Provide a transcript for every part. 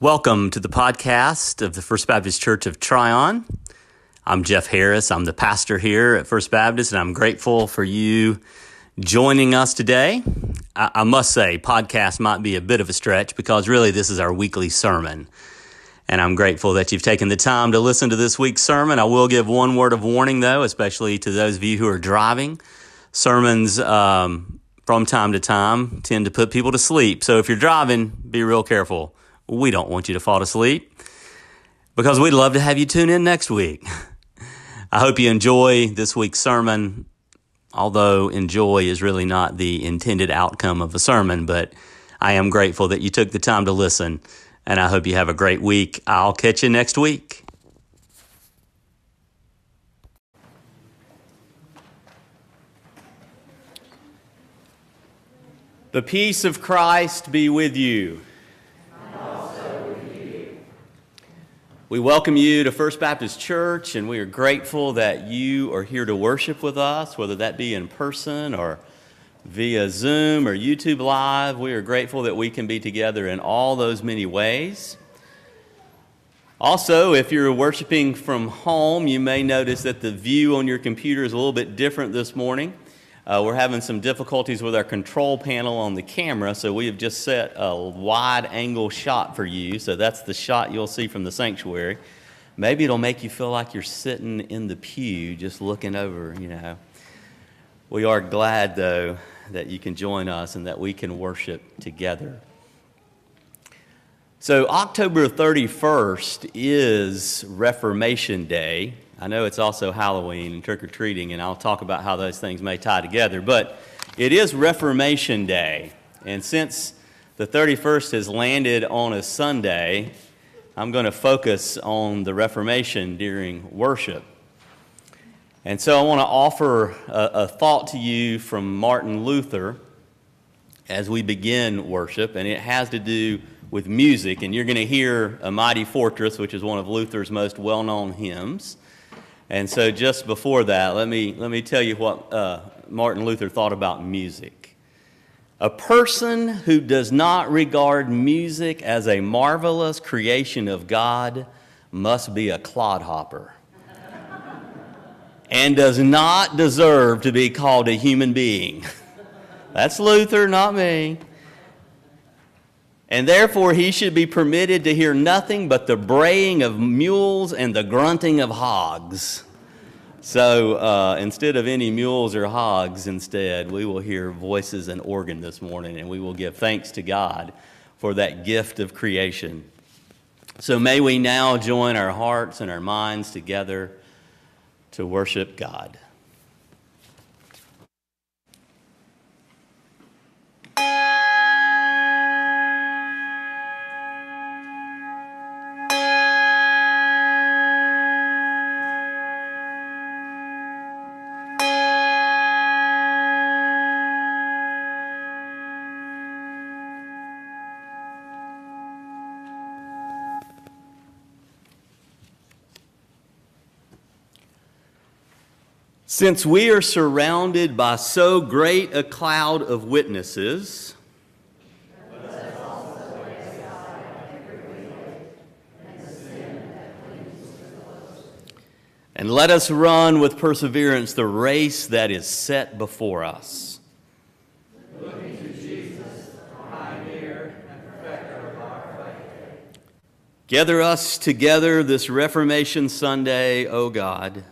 Welcome to the podcast of the First Baptist Church of Tryon. I'm Jeff Harris. I'm the pastor here at First Baptist, and I'm grateful for you joining us today. I, I must say, podcast might be a bit of a stretch because really this is our weekly sermon. And I'm grateful that you've taken the time to listen to this week's sermon. I will give one word of warning, though, especially to those of you who are driving. Sermons um, from time to time tend to put people to sleep. So if you're driving, be real careful. We don't want you to fall asleep because we'd love to have you tune in next week. I hope you enjoy this week's sermon, although enjoy is really not the intended outcome of a sermon, but I am grateful that you took the time to listen and I hope you have a great week. I'll catch you next week. The peace of Christ be with you. We welcome you to First Baptist Church, and we are grateful that you are here to worship with us, whether that be in person or via Zoom or YouTube Live. We are grateful that we can be together in all those many ways. Also, if you're worshiping from home, you may notice that the view on your computer is a little bit different this morning. Uh, we're having some difficulties with our control panel on the camera, so we have just set a wide angle shot for you. So that's the shot you'll see from the sanctuary. Maybe it'll make you feel like you're sitting in the pew just looking over, you know. We are glad, though, that you can join us and that we can worship together. So, October 31st is Reformation Day. I know it's also Halloween and trick or treating, and I'll talk about how those things may tie together, but it is Reformation Day. And since the 31st has landed on a Sunday, I'm going to focus on the Reformation during worship. And so I want to offer a, a, thought to you from Martin Luther as we begin worship, and it has to do with music. And you're going to hear A Mighty Fortress, which is one of Luther's most well known hymns. And so just before that, let me, let me tell you what uh, Martin Luther thought about music. A person who does not regard music as a marvelous creation of God must be a clodhopper and does not deserve to be called a human being. That's Luther, not me. And therefore, he should be permitted to hear nothing but the braying of mules and the grunting of hogs. So uh, instead of any mules or hogs, instead, we will hear voices and organ this morning, and we will give thanks to God for that gift of creation. So may we now join our hearts and our minds together to worship God. Since we are surrounded by so great a cloud of witnesses, and let us run with perseverance the race that is set before us. Gather us together this Reformation Sunday, O God.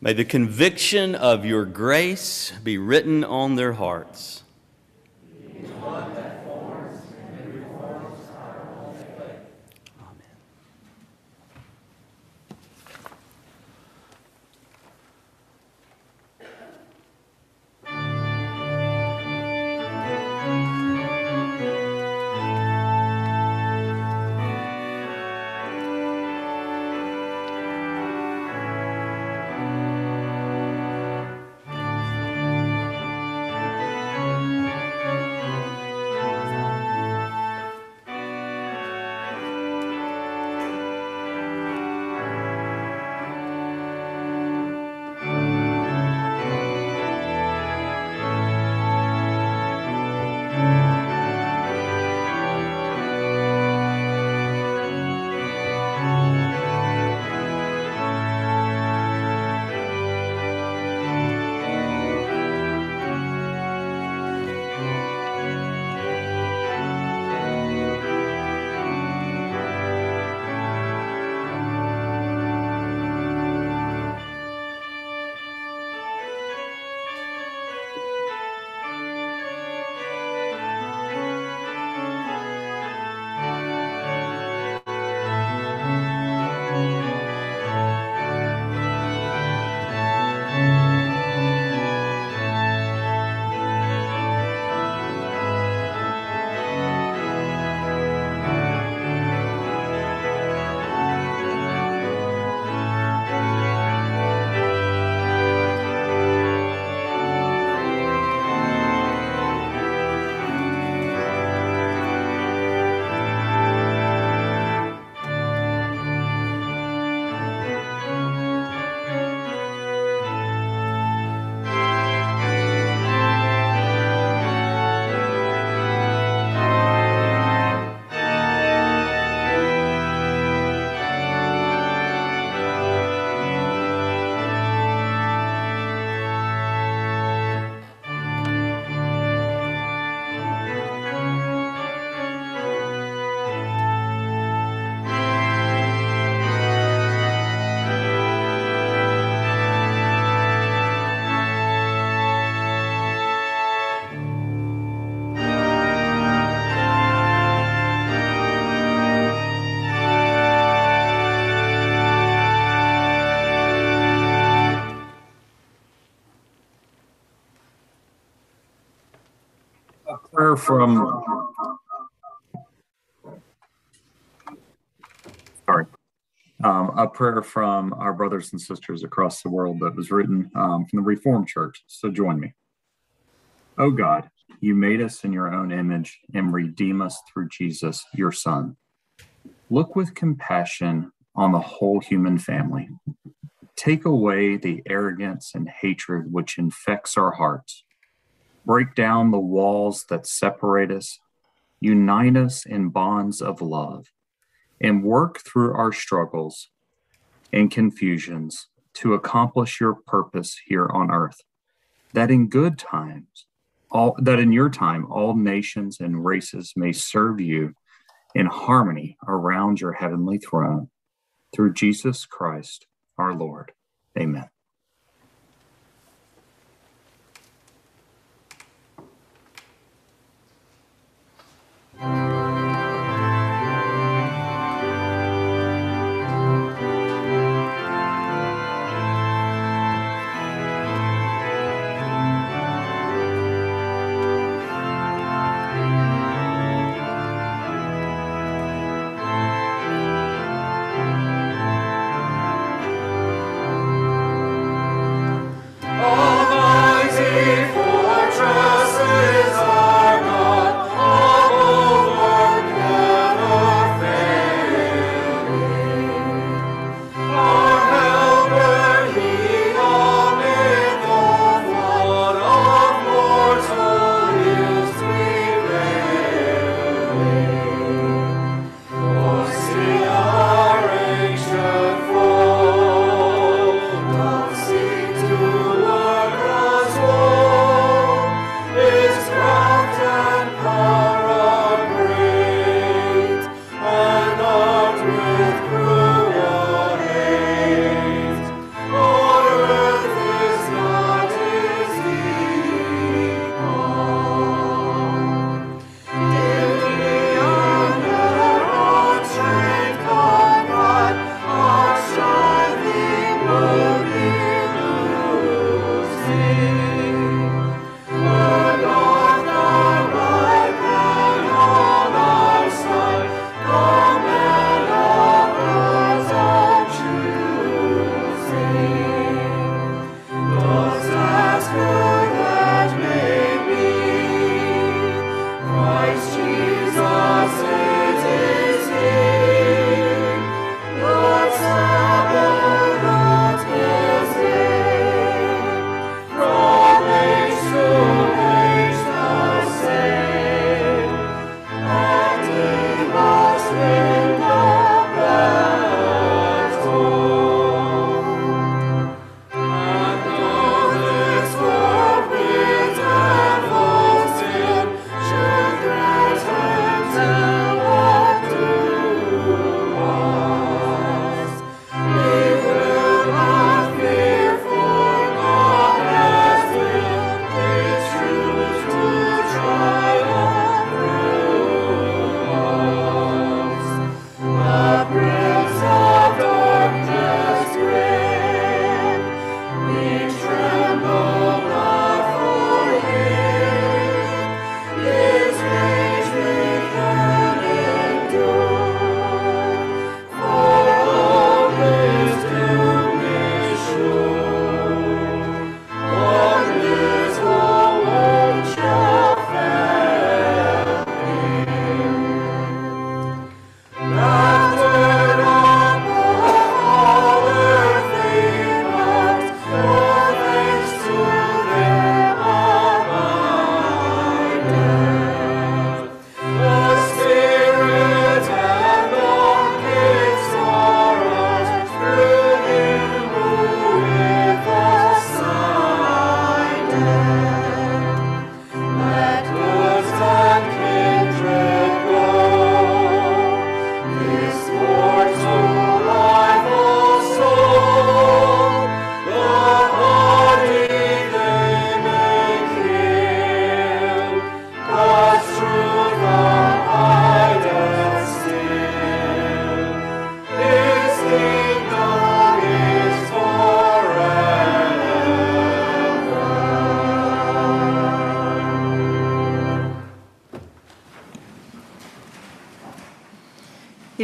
May the conviction of your grace be written on their hearts. From, sorry, um, a prayer from our brothers and sisters across the world that was written um, from the Reformed Church. So join me. Oh God, you made us in your own image and redeem us through Jesus, your Son. Look with compassion on the whole human family. Take away the arrogance and hatred which infects our hearts. Break down the walls that separate us. Unite us in bonds of love and work through our struggles and confusions to accomplish your purpose here on earth. That in good times, all that in your time all nations and races may serve you in harmony around your heavenly throne through Jesus Christ our Lord. Amen.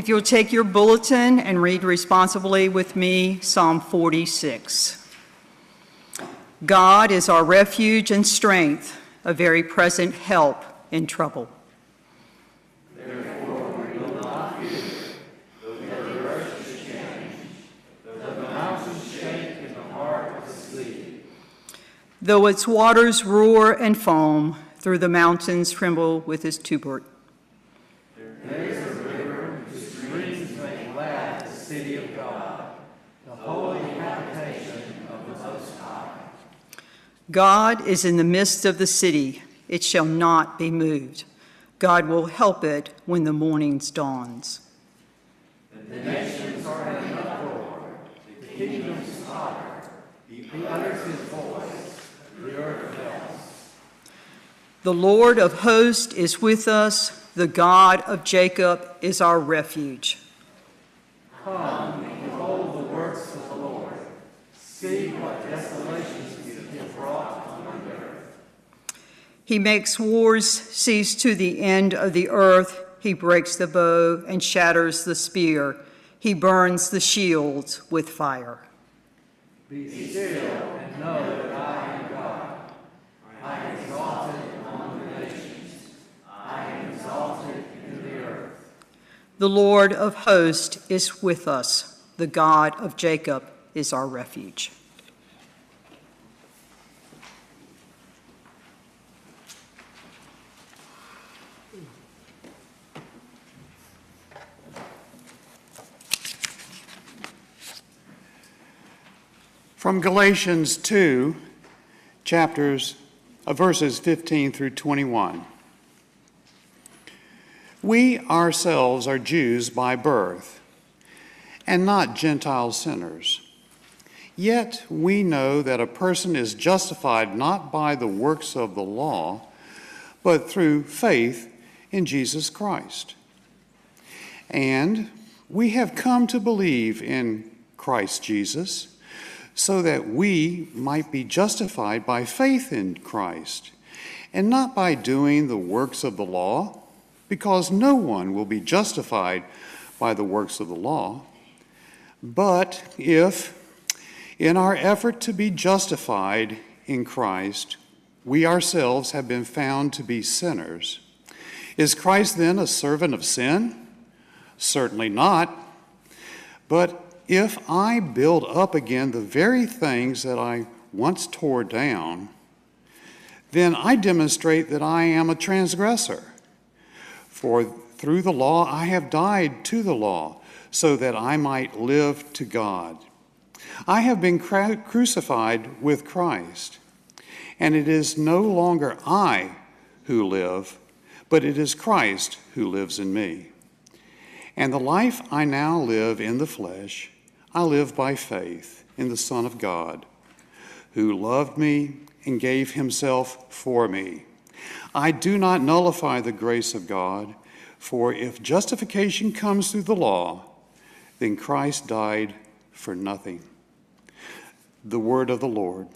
If you'll take your bulletin and read responsibly with me Psalm 46. God is our refuge and strength, a very present help in trouble. Though its waters roar and foam, through the mountains tremble with his tumult. God is in the midst of the city, it shall not be moved. God will help it when the morning dawns. The nations are in uproar, the kingdoms totter, he utters his voice, the earth melts. The Lord of hosts is with us, the God of Jacob is our refuge. Come, behold the works of the Lord. See what desolations he makes wars cease to the end of the earth. He breaks the bow and shatters the spear. He burns the shields with fire. Be still and know that I am God. I am exalted among the nations. I am exalted in the earth. The Lord of hosts is with us. The God of Jacob is our refuge. From Galatians 2, chapters, uh, verses 15 through 21. We ourselves are Jews by birth, and not Gentile sinners. Yet we know that a person is justified not by the works of the law, but through faith in Jesus Christ. And we have come to believe in Christ Jesus so that we might be justified by faith in Christ, and not by doing the works of the law, because no one will be justified by the works of the law. But if, in our effort to be justified in Christ, we ourselves have been found to be sinners, is Christ then a servant of sin? Certainly not. But if I build up again the very things that I once tore down, then I demonstrate that I am a transgressor. For through the law I have died to the law, so that I might live to God. I have been crucified with Christ, and it is no longer I who live, but it is Christ who lives in me. And the life I now live in the flesh, I live by faith in the Son of God, who loved me and gave himself for me. I do not nullify the grace of God, for if justification comes through the law, then Christ died for nothing. The word of the Lord.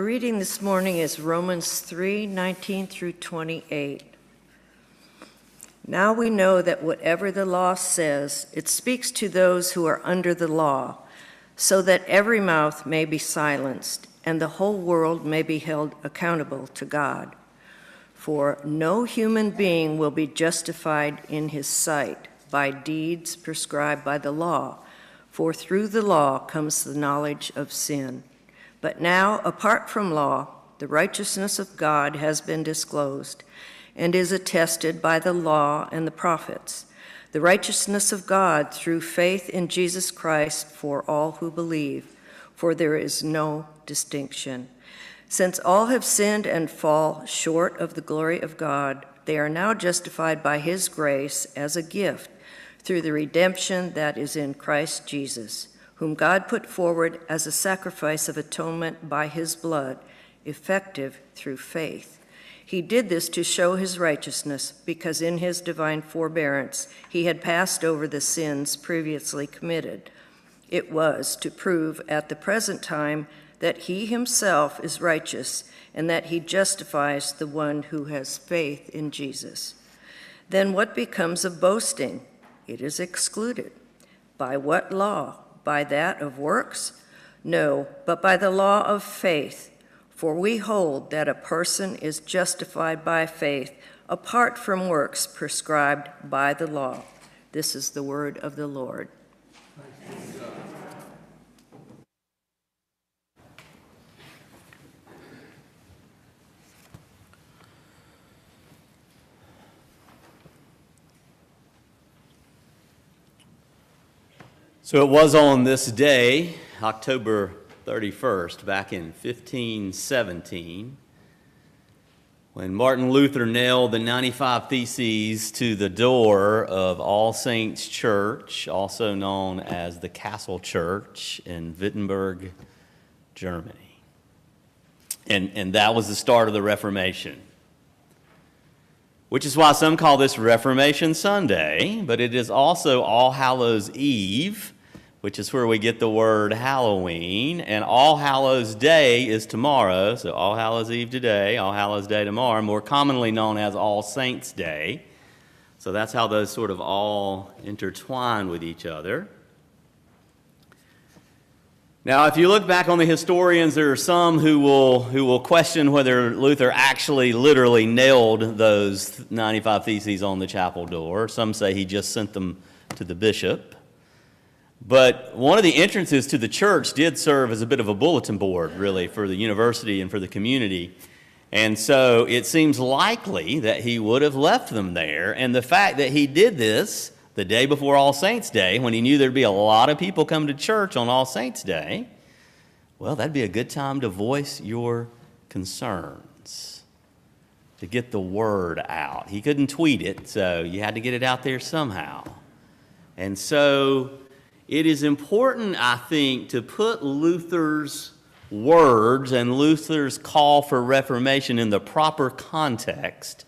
Our reading this morning is Romans 3 19 through 28. Now we know that whatever the law says, it speaks to those who are under the law, so that every mouth may be silenced and the whole world may be held accountable to God. For no human being will be justified in his sight by deeds prescribed by the law, for through the law comes the knowledge of sin. But now, apart from law, the righteousness of God has been disclosed and is attested by the law and the prophets. The righteousness of God through faith in Jesus Christ for all who believe, for there is no distinction. Since all have sinned and fall short of the glory of God, they are now justified by his grace as a gift through the redemption that is in Christ Jesus whom God put forward as a sacrifice of atonement by his blood, effective through faith. He did this to show his righteousness, because in his divine forbearance he had passed over the sins previously committed. It was to prove at the present time that he himself is righteous and that he justifies the one who has faith in Jesus. Then what becomes of boasting? It is excluded. By what law? By that of works? No, but by the law of faith. For we hold that a person is justified by faith apart from works prescribed by the law. This is the word of the Lord. So it was on this day, October 31st, back in 1517, when Martin Luther nailed the 95 Theses to the door of All Saints Church, also known as the Castle Church in Wittenberg, Germany. And, and that was the start of the Reformation which is why some call this Reformation Sunday, but it is also All Hallows Eve, which is where we get the word Halloween. And All Hallows Day is tomorrow, so All Hallows Eve today, All Hallows Day tomorrow, more commonly known as All Saints Day. So that's how those sort of all intertwine with each other. Now, if you look back on the historians, there are some who will, who will question whether Luther actually literally nailed those 95 Theses on the chapel door. Some say he just sent them to the bishop. But one of the entrances to the church did serve as a bit of a bulletin board, really, for the university and for the community. And so it seems likely that he would have left them there. And the fact that he did this the day before All Saints' Day, when he knew there'd be a lot of people come to church on All Saints' Day, well, that'd be a good time to voice your concerns, to get the word out. He couldn't tweet it, so you had to get it out there somehow. And so it is important, I think, to put Luther's words and Luther's call for reformation in the proper context.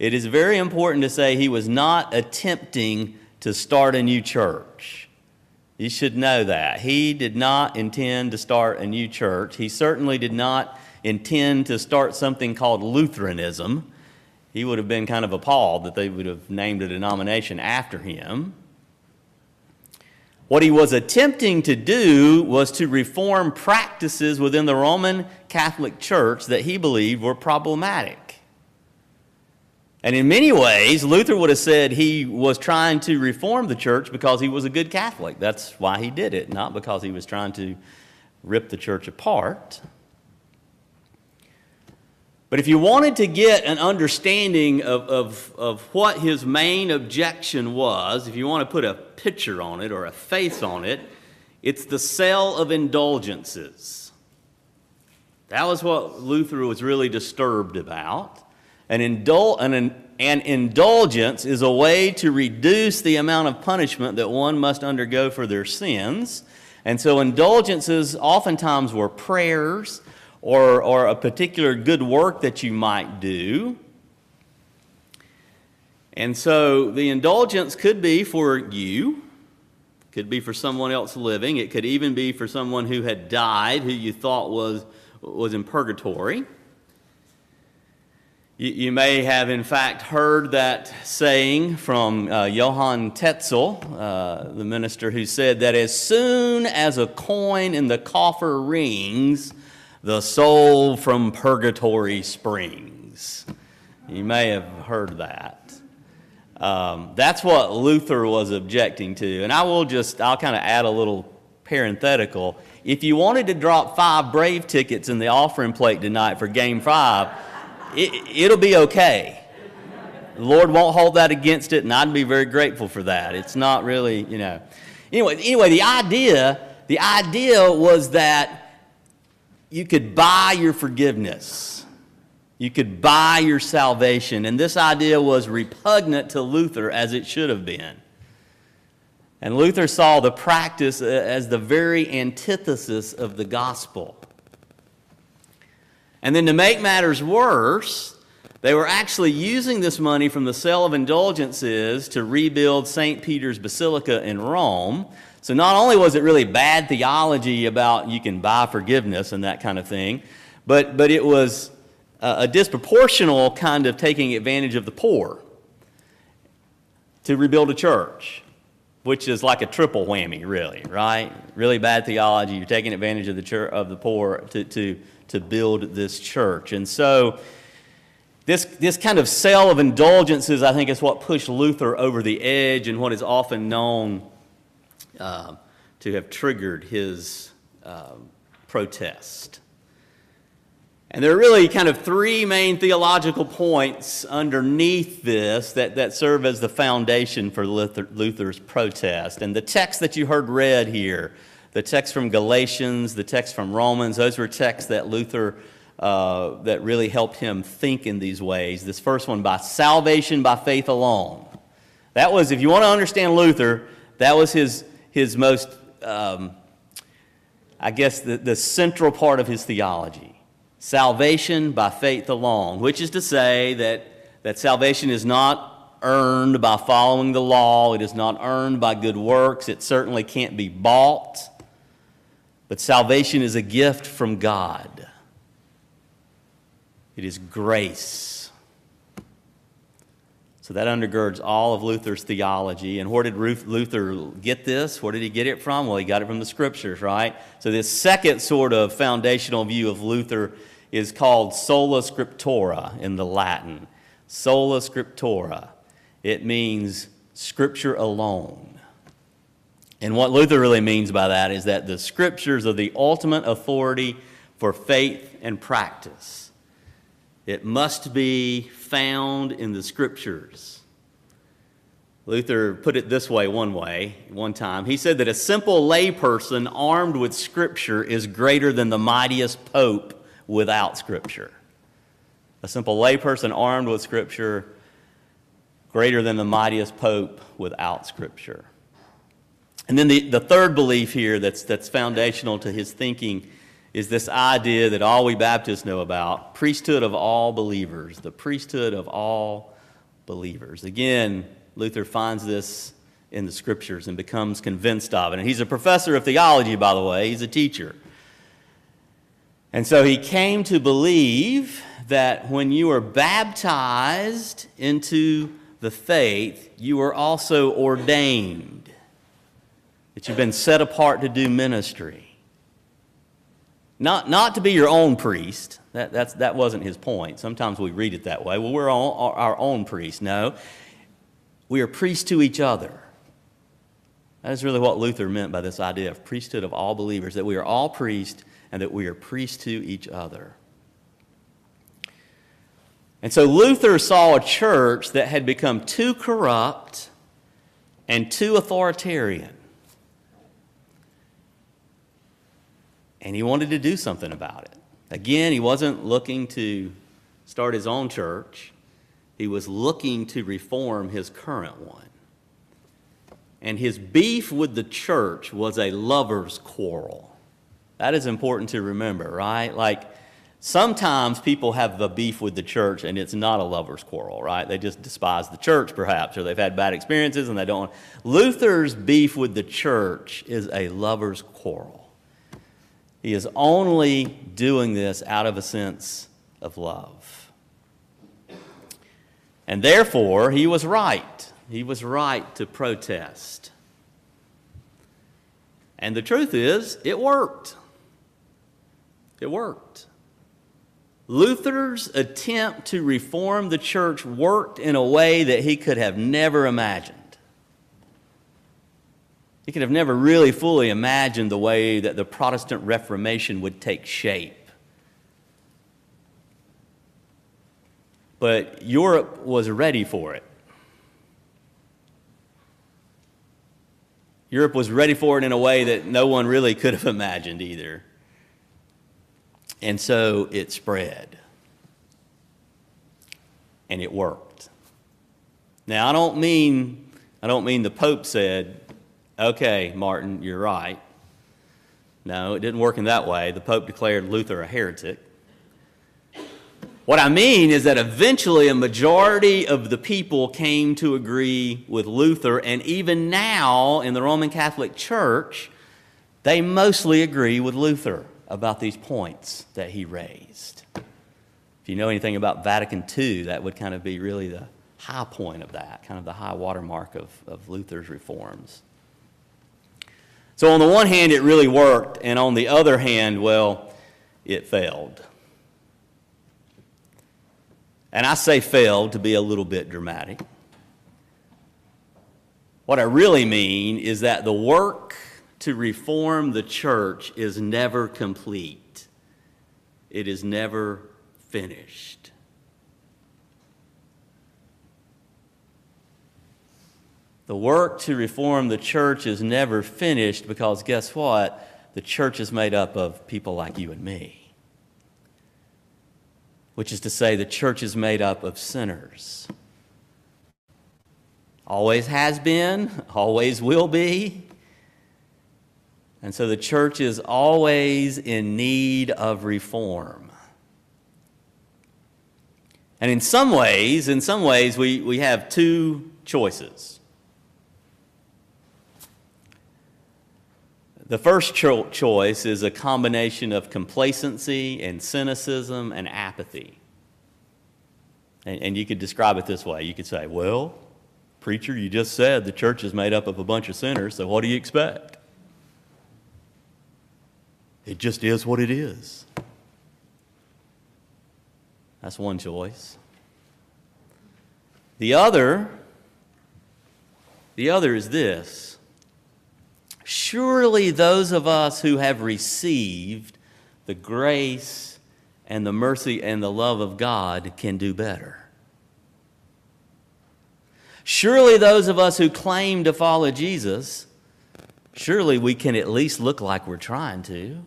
It is very important to say he was not attempting to start a new church. You should know that. He did not intend to start a new church. He certainly did not intend to start something called Lutheranism. He would have been kind of appalled that they would have named a denomination after him. What he was attempting to do was to reform practices within the Roman Catholic Church that he believed were problematic. And in many ways, Luther would have said he was trying to reform the church because he was a good Catholic. That's why he did it, not because he was trying to rip the church apart. But if you wanted to get an understanding of, of, of what his main objection was, if you want to put a picture on it or a face on it, it's the sale of indulgences. That was what Luther was really disturbed about. An, indul- an, an indulgence is a way to reduce the amount of punishment that one must undergo for their sins. And so indulgences oftentimes were prayers or, or a particular good work that you might do. And so the indulgence could be for you, could be for someone else living, it could even be for someone who had died who you thought was, was in purgatory. You, you may have, in fact, heard that saying from uh, Johann Tetzel, uh, the minister, who said that as soon as a coin in the coffer rings, the soul from purgatory springs. You may have heard that. Um, that's what Luther was objecting to. And I will just, I'll kind of add a little parenthetical. If you wanted to drop five Brave tickets in the offering plate tonight for game five, it, it'll be okay. The Lord won't hold that against it, and I'd be very grateful for that. It's not really, you know. Anyway, anyway, the idea, the idea was that you could buy your forgiveness. You could buy your salvation. And this idea was repugnant to Luther as it should have been. And Luther saw the practice uh, as the very antithesis of the gospel. And then to make matters worse, they were actually using this money from the sale of indulgences to rebuild St. Peter's Basilica in Rome. So not only was it really bad theology about you can buy forgiveness and that kind of thing, but, but it was a, a disproportional kind of taking advantage of the poor to rebuild a church, which is like a triple whammy, really, right? Really bad theology. You're taking advantage of the, church, of the poor to, to to build this church. And so, this, this kind of sale of indulgences, I think, is what pushed Luther over the edge and what is often known uh, to have triggered his uh, protest. And there are really kind of three main theological points underneath this that, that serve as the foundation for Luther, Luther's protest. And the text that you heard read here the text from Galatians, the text from Romans, those were texts that Luther, uh, that really helped him think in these ways. This first one, by salvation by faith alone. That was, if you want to understand Luther, that was his, his most, um, I guess, the, the central part of his theology. Salvation by faith alone, which is to say that, that salvation is not earned by following the law, it is not earned by good works, it certainly can't be bought. But salvation is a gift from God, it is grace. So that undergirds all of Luther's theology. And where did Luther get this? Where did he get it from? Well, he got it from the scriptures, right? So, this second sort of foundational view of Luther is called sola scriptura in the Latin. Sola scriptura. It means scripture alone. And what Luther really means by that is that the scriptures are the ultimate authority for faith and practice. It must be found in the scriptures. Luther put it this way one way, one time. He said that a simple layperson armed with scripture is greater than the mightiest pope without scripture. A simple layperson armed with scripture greater than the mightiest pope without scripture. And then the, the third belief here that's, that's foundational to his thinking is this idea that all we Baptists know about priesthood of all believers, the priesthood of all believers. Again, Luther finds this in the scriptures and becomes convinced of it. And he's a professor of theology, by the way, he's a teacher. And so he came to believe that when you are baptized into the faith, you are also ordained that you've been set apart to do ministry. Not, not to be your own priest. That, that's, that wasn't his point. Sometimes we read it that way. Well, we're all, our own priest. No, we are priests to each other. That is really what Luther meant by this idea of priesthood of all believers, that we are all priests and that we are priests to each other. And so Luther saw a church that had become too corrupt and too authoritarian. And he wanted to do something about it. Again, he wasn't looking to start his own church, he was looking to reform his current one. And his beef with the church was a lover's quarrel. That is important to remember, right? Like, sometimes people have the beef with the church and it's not a lover's quarrel, right? They just despise the church, perhaps, or they've had bad experiences and they don't. Want. Luther's beef with the church is a lover's quarrel. He is only doing this out of a sense of love. And therefore, he was right. He was right to protest. And the truth is, it worked. It worked. Luther's attempt to reform the church worked in a way that he could have never imagined. He could have never really fully imagined the way that the Protestant Reformation would take shape. But Europe was ready for it. Europe was ready for it in a way that no one really could have imagined either. And so it spread. And it worked. Now I don't mean I don't mean the Pope said, okay, Martin, you're right. No, it didn't work in that way. The Pope declared Luther a heretic. What I mean is that eventually a majority of the people came to agree with Luther, and even now in the Roman Catholic Church, they mostly agree with Luther about these points that he raised. If you know anything about Vatican II, that would kind of be really the high point of that, kind of the high watermark of, of Luther's reforms. So, on the one hand, it really worked, and on the other hand, well, it failed. And I say failed to be a little bit dramatic. What I really mean is that the work to reform the church is never complete, it is never finished. The work to reform the church is never finished because guess what? The church is made up of people like you and me. Which is to say, the church is made up of sinners. Always has been, always will be. And so the church is always in need of reform. And in some ways, in some ways, we, we have two choices. The first cho- choice is a combination of complacency and cynicism and apathy. And, and you could describe it this way you could say, well, preacher, you just said the church is made up of a bunch of sinners, so what do you expect? It just is what it is. That's one choice. The other, the other is this. Surely those of us who have received the grace and the mercy and the love of God can do better. Surely those of us who claim to follow Jesus, surely we can at least look like we're trying to.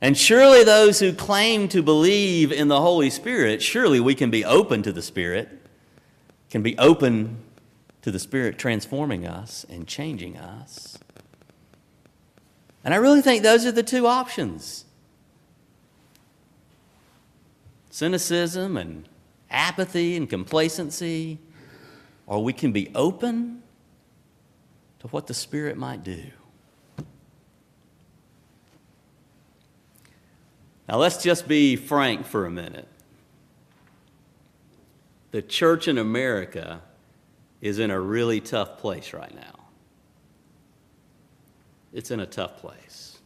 And surely those who claim to believe in the Holy Spirit, surely we can be open to the Spirit, can be open to the Spirit transforming us and changing us. And I really think those are the two options cynicism and apathy and complacency, or we can be open to what the Spirit might do. Now, let's just be frank for a minute. The church in America is in a really tough place right now. It's in a tough place.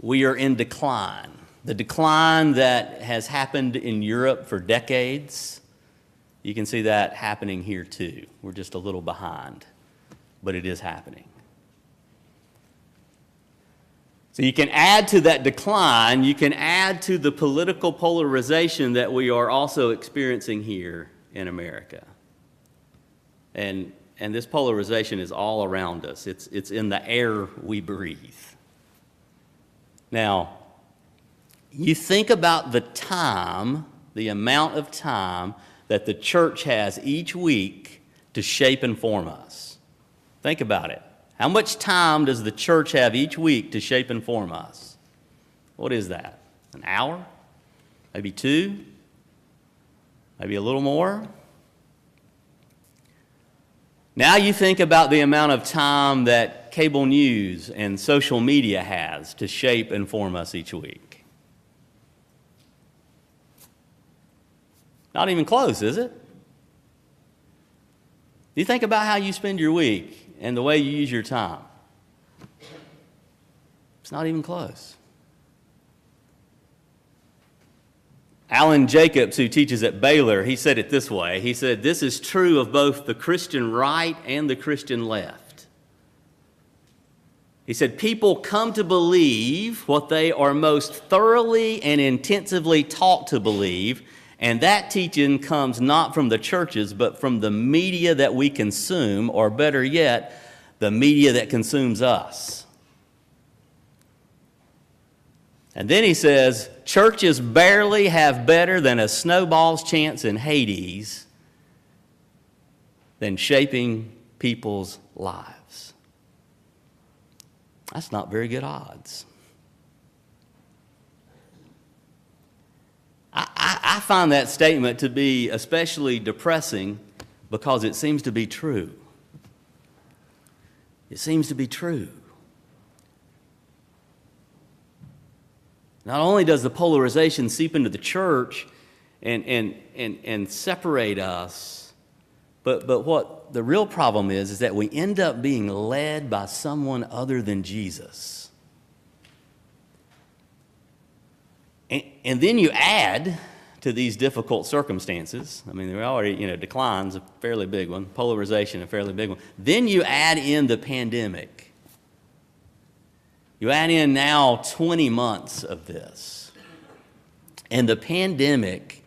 We are in decline. The decline that has happened in Europe for decades, you can see that happening here too. We're just a little behind, but it is happening. So you can add to that decline, you can add to the political polarization that we are also experiencing here in America. And, and this polarization is all around us, it's, it's in the air we breathe. Now, you think about the time, the amount of time that the church has each week to shape and form us. Think about it. How much time does the church have each week to shape and form us? What is that? An hour? Maybe two? Maybe a little more? Now you think about the amount of time that cable news and social media has to shape and form us each week. Not even close, is it? You think about how you spend your week and the way you use your time? It's not even close. Alan Jacobs, who teaches at Baylor, he said it this way. He said, This is true of both the Christian right and the Christian left. He said, People come to believe what they are most thoroughly and intensively taught to believe, and that teaching comes not from the churches, but from the media that we consume, or better yet, the media that consumes us. And then he says, churches barely have better than a snowball's chance in Hades than shaping people's lives. That's not very good odds. I, I, I, find that statement to be especially depressing because it seems to be true. It seems to be true. Not only does the polarization seep into the church and, and, and, and separate us, but, but what the real problem is, is that we end up being led by someone other than Jesus. And, and then you add to these difficult circumstances, I mean, there already, you know, decline's a fairly big one, polarization a fairly big one. Then you add in the pandemic. You add in now 20 months of this, and the pandemic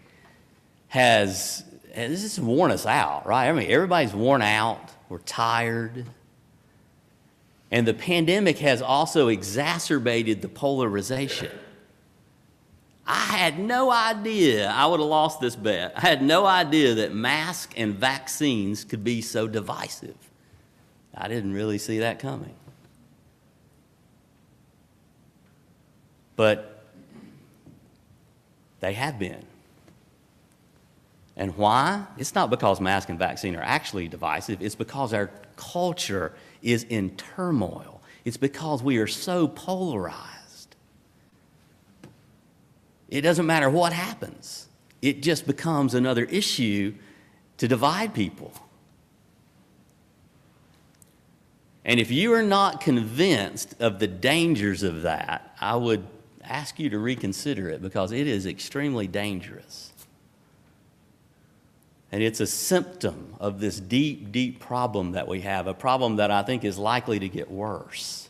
has, this has worn us out, right? I mean, everybody's worn out, we're tired. And the pandemic has also exacerbated the polarization. I had no idea I would have lost this bet. I had no idea that masks and vaccines could be so divisive. I didn't really see that coming. But they have been. And why? It's not because mask and vaccine are actually divisive, it's because our culture is in turmoil. It's because we are so polarized. It doesn't matter what happens, it just becomes another issue to divide people. And if you are not convinced of the dangers of that, I would ask you to reconsider it because it is extremely dangerous. And it's a symptom of this deep, deep problem that we have, a problem that I think is likely to get worse.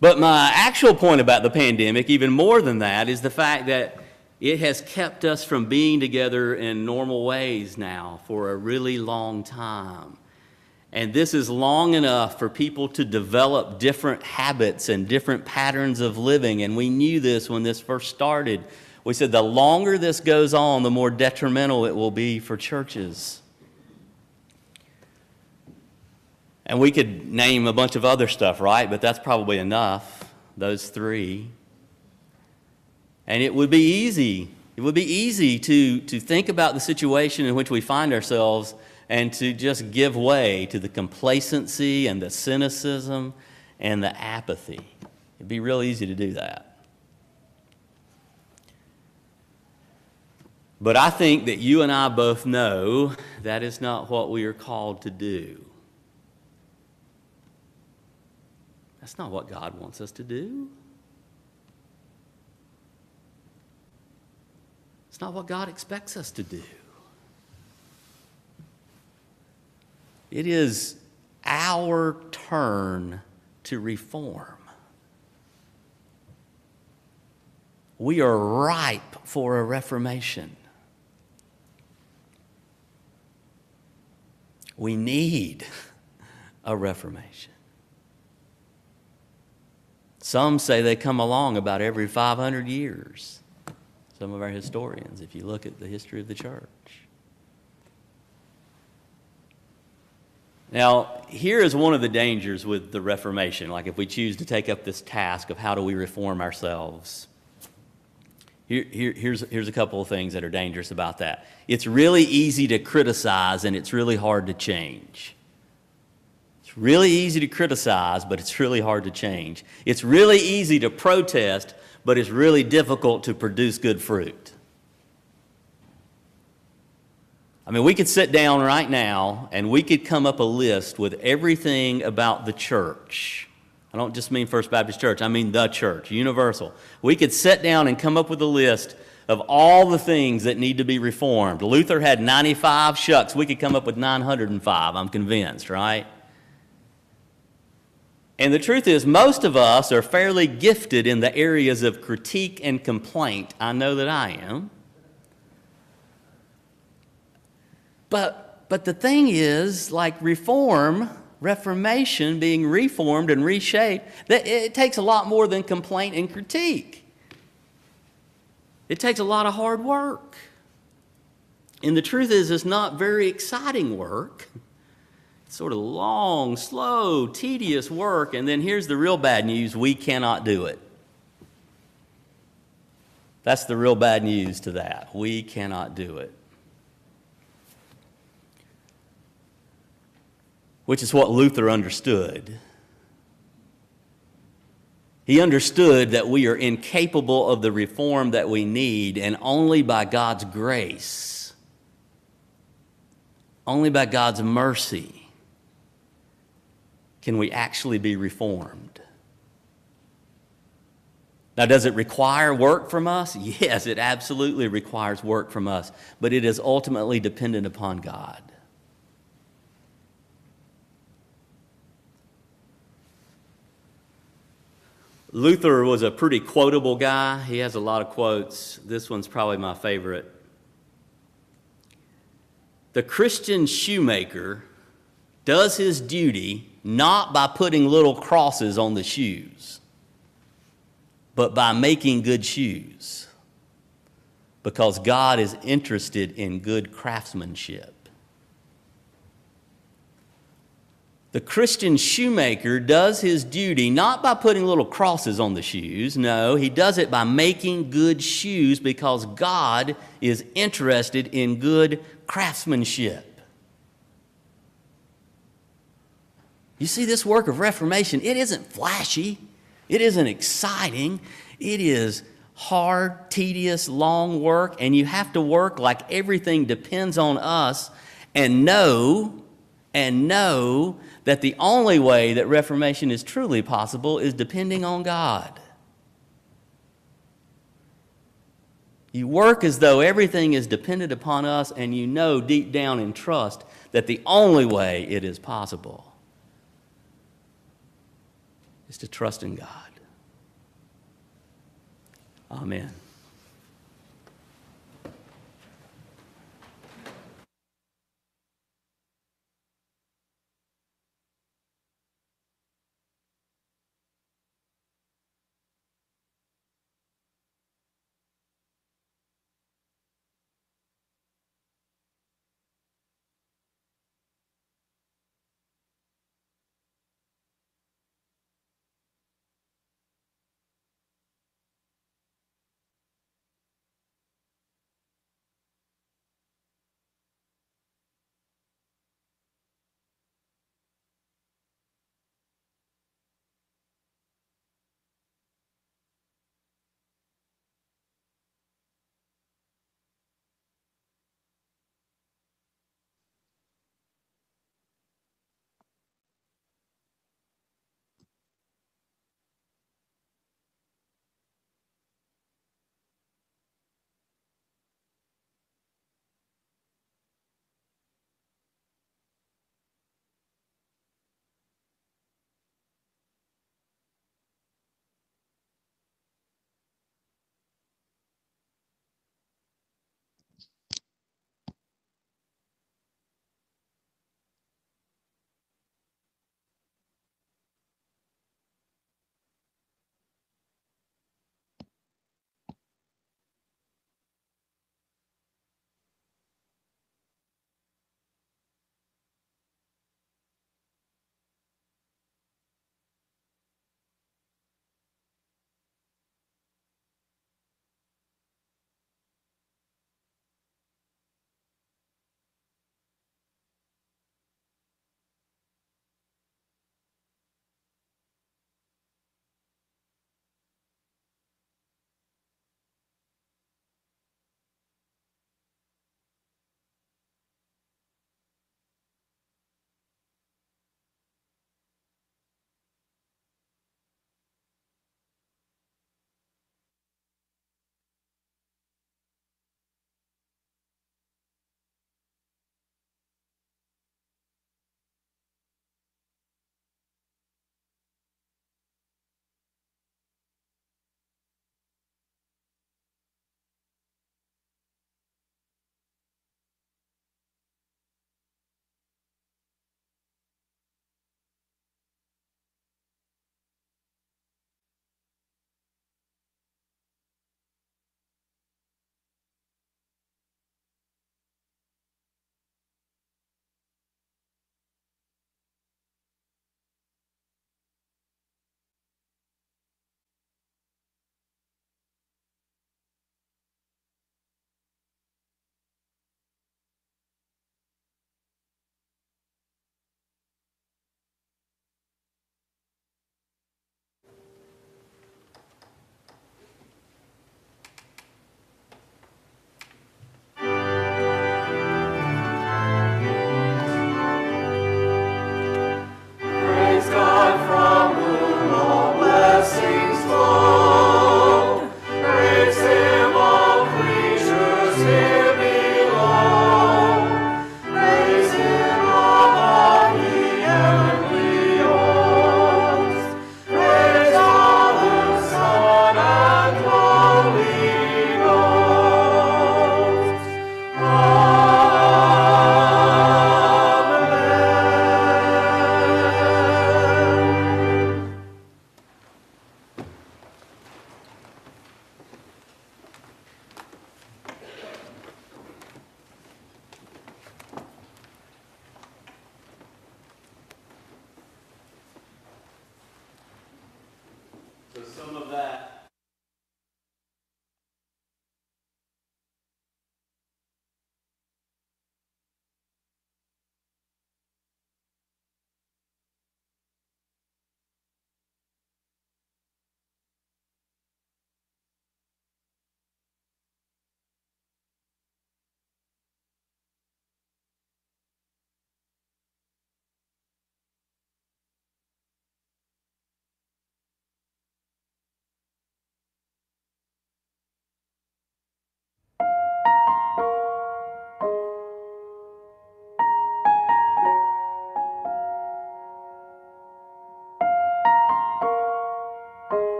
But my actual point about the pandemic, even more than that, is the fact that it has kept us from being together in normal ways now for a really long time. And this is long enough for people to develop different habits and different patterns of living. And we knew this when this first started. We said the longer this goes on, the more detrimental it will be for churches. And we could name a bunch of other stuff, right? But that's probably enough, those three. And it would be easy. It would be easy to, to think about the situation in which we find ourselves and to just give way to the complacency and the cynicism and the apathy. It'd be real easy to do that. But I think that you and I both know that is not what we are called to do. That's not what God wants us to do. It's not what God expects us to do. It is our turn to reform. We are ripe for a reformation. We need a reformation. Some say they come along about every 500 years. Some of our historians, if you look at the history of the church. Now, here is one of the dangers with the Reformation, like if we choose to take up this task of how do we reform ourselves. Here, here, here's, here's a couple of things that are dangerous about that. It's really easy to criticize and it's really hard to change. It's really easy to criticize, but it's really hard to change. It's really easy to protest, but it's really difficult to produce good fruit. I mean, we could sit down right now and we could come up a list with everything about the church. I don't just mean First Baptist Church, I mean the church, universal. We could sit down and come up with a list of all the things that need to be reformed. Luther had 95 shucks. We could come up with 905, I'm convinced, right? And the truth is, most of us are fairly gifted in the areas of critique and complaint. I know that I am. But, but the thing is, like reform, reformation, being reformed and reshaped, that it takes a lot more than complaint and critique. It takes a lot of hard work. And the truth is, it's not very exciting work. It's sort of long, slow, tedious work. And then here's the real bad news we cannot do it. That's the real bad news to that. We cannot do it. Which is what Luther understood. He understood that we are incapable of the reform that we need, and only by God's grace, only by God's mercy, can we actually be reformed. Now, does it require work from us? Yes, it absolutely requires work from us, but it is ultimately dependent upon God. Luther was a pretty quotable guy. He has a lot of quotes. This one's probably my favorite. The Christian shoemaker does his duty not by putting little crosses on the shoes, but by making good shoes, because God is interested in good craftsmanship. The Christian shoemaker does his duty not by putting little crosses on the shoes. No, he does it by making good shoes because God is interested in good craftsmanship. You see, this work of reformation, it isn't flashy, it isn't exciting, it is hard, tedious, long work, and you have to work like everything depends on us and know and know that the only way that reformation is truly possible is depending on God. You work as though everything is dependent upon us, and you know deep down in trust that the only way it is possible is to trust in God. Amen.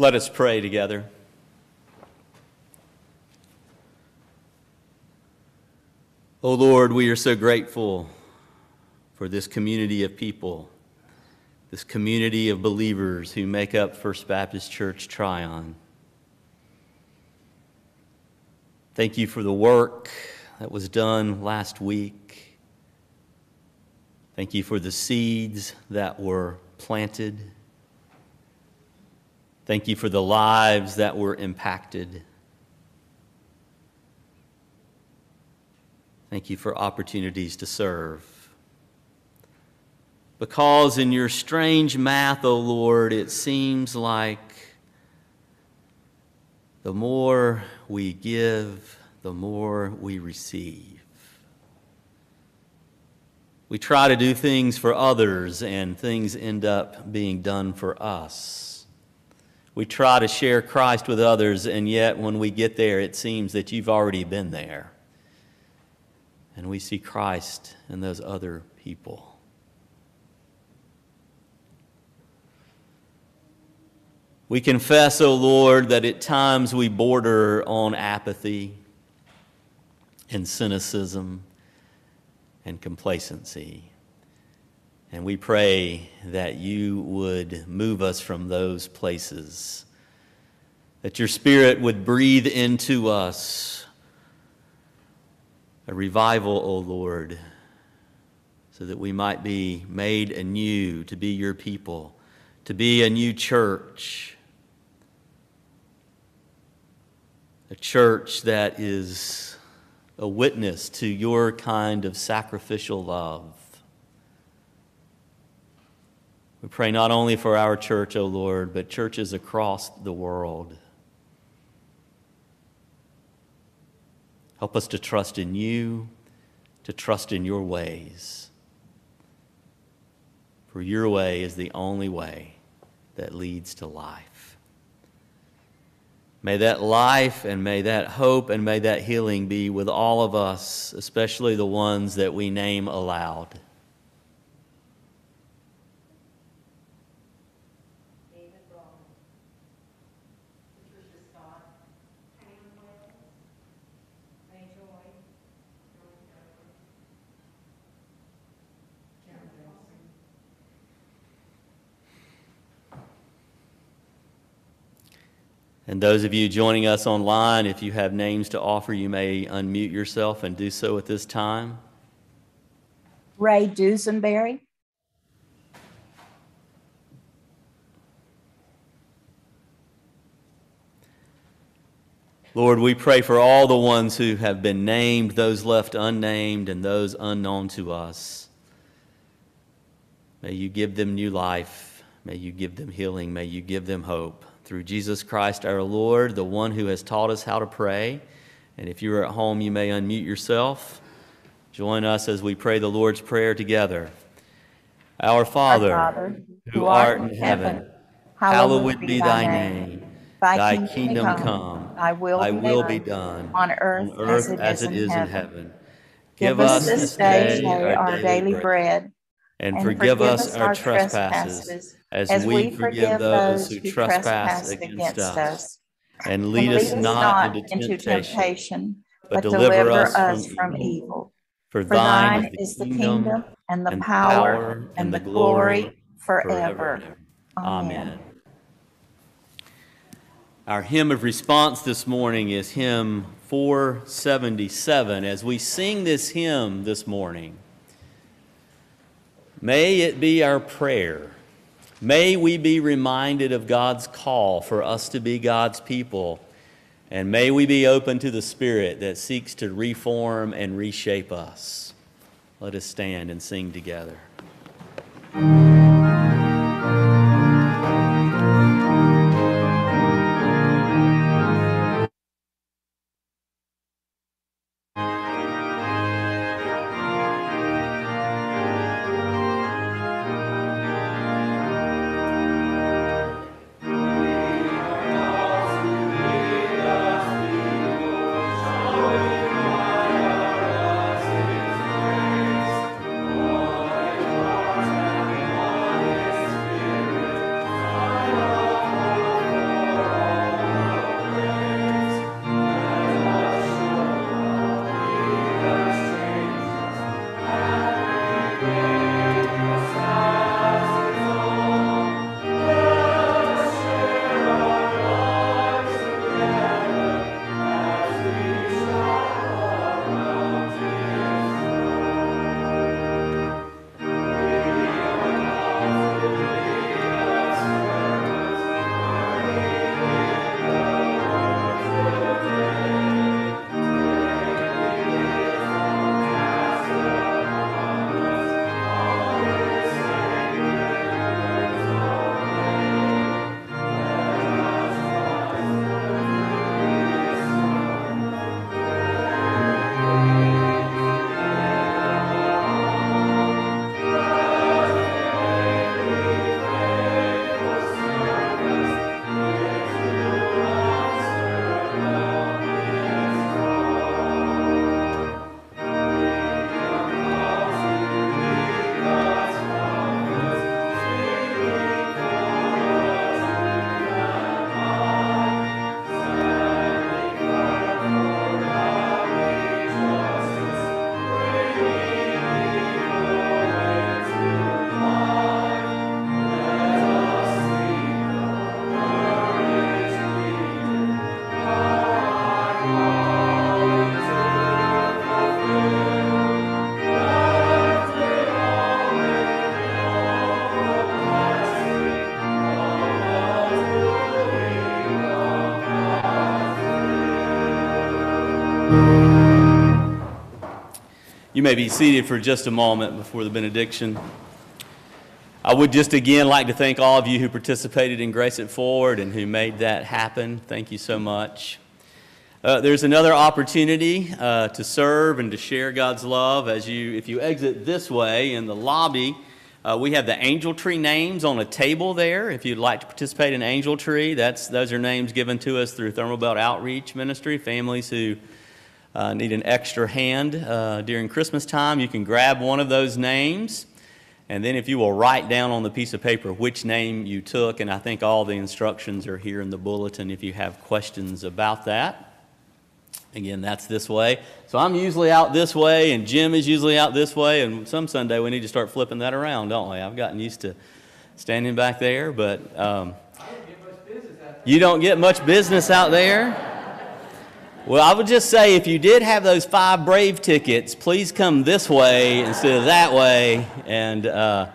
Let us pray together. Oh Lord, we are so grateful for this community of people, this community of believers who make up First Baptist Church Tryon. Thank you for the work that was done last week. Thank you for the seeds that were planted. Thank you for the lives that were impacted. Thank you for opportunities to serve. Because in your strange math, O oh Lord, it seems like the more we give, the more we receive. We try to do things for others, and things end up being done for us. We try to share Christ with others, and yet when we get there, it seems that you've already been there and we see Christ in those other people. We confess, O oh Lord, that at times we border on apathy and cynicism and complacency. And we pray that you would move us from those places, that your Spirit would breathe into us a revival, O Lord, so that we might be made anew to be your people, to be a new church, a church that is a witness to your kind of sacrificial love. We pray not only for our church, O Lord, but churches across the world. Help us to trust in you, to trust in your ways. For your way is the only way that leads to life. May that life and may that hope and may that healing be with all of us, especially the ones that we name aloud. And those of you joining us online, if you have names to offer, you may unmute yourself and do so at this time. Ray Dusenberry. Lord, we pray for all the ones who have been named, those left unnamed, and those unknown to us. May you give them new life. May you give them healing. May you give them hope through Jesus Christ our Lord, the one who has taught us how to pray. And if you're at home, you may unmute yourself. Join us as we pray the Lord's Prayer together. Our Father, our Father who art in heaven, hallowed be thy name. Thy kingdom come, thy will, thy be, will done be done on earth, on earth as it is, in, heaven. heaven. Give us this day our daily bread, and forgive us our trespasses as we forgive those who trespass against us. And lead us not into temptation, but deliver us from evil. For thine is the kingdom, and the power, and the glory forever. Amen. Our hymn of response this morning is hymn 477. As we sing this hymn this morning, may it be our prayer May we be reminded of God's call for us to be God's people, and may we be open to the Spirit that seeks to reform and reshape us. Let us stand and sing together. May be seated for just a moment before the benediction. I would just again like to thank all of you who participated in Grace It Forward and who made that happen. Thank you so much. Uh, there's another opportunity uh, to serve and to share God's love as you, if you exit this way in the lobby. Uh, we have the Angel Tree names on a table there. If you'd like to participate in Angel Tree, that's those are names given to us through Thermal Belt Outreach Ministry. Families who uh, need an extra hand uh, during Christmas time, you can grab one of those names. And then if you will write down on the piece of paper which name you took, and I think all the instructions are here in the bulletin if you have questions about that. Again, that's this way. So I'm usually out this way, and Jim is usually out this way, and some Sunday we need to start flipping that around, don't we? I've gotten used to standing back there, but um, you don't get much business out there. Well, I would just say if you did have those five Brave tickets, please come this way instead of that way. And uh,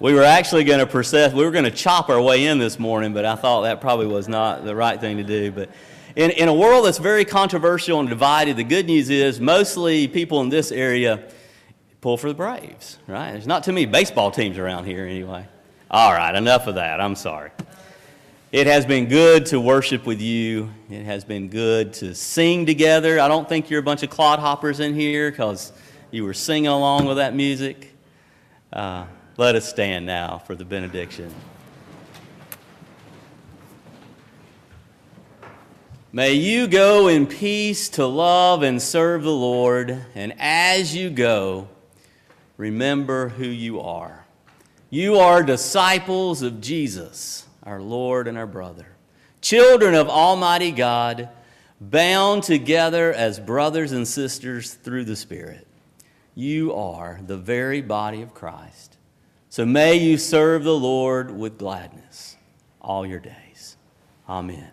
we were actually going to process, we were going to chop our way in this morning, but I thought that probably was not the right thing to do. But in, in a world that's very controversial and divided, the good news is mostly people in this area pull for the Braves, right? There's not too many baseball teams around here anyway. All right, enough of that. I'm sorry. It has been good to worship with you. It has been good to sing together. I don't think you're a bunch of clodhoppers in here because you were singing along with that music. Uh, let us stand now for the benediction. May you go in peace to love and serve the Lord, and as you go, remember who you are. You are disciples of Jesus, our Lord and our brother, children of Almighty God, bound together as brothers and sisters through the Spirit. You are the very body of Christ. So may you serve the Lord with gladness all your days. Amen.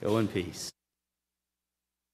Go in peace.